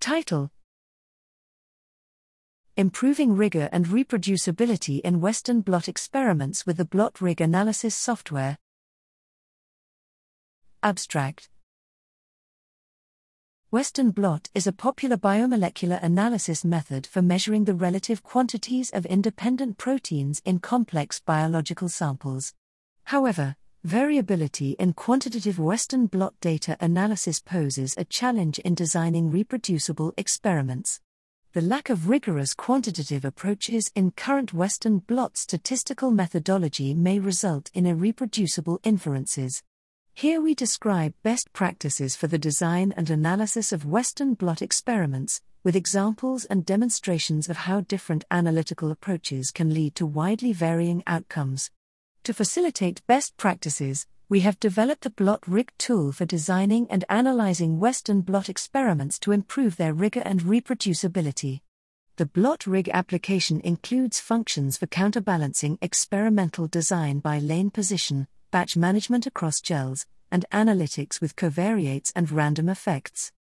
Title Improving Rigor and Reproducibility in Western Blot Experiments with the blotRig Analysis Software. Abstract Western blot is a popular biomolecular analysis method for measuring the relative quantities of independent proteins in complex biological samples. However, variability in quantitative Western blot data analysis poses a challenge in designing reproducible experiments. The lack of rigorous quantitative approaches in current Western blot statistical methodology may result in irreproducible inferences. Here we describe best practices for the design and analysis of Western blot experiments, with examples and demonstrations of how different analytical approaches can lead to widely varying outcomes. To facilitate best practices, we have developed the blotRig tool for designing and analyzing Western blot experiments to improve their rigor and reproducibility. The blotRig application includes functions for counterbalancing experimental design by lane position, batch management across gels, and analytics with covariates and random effects.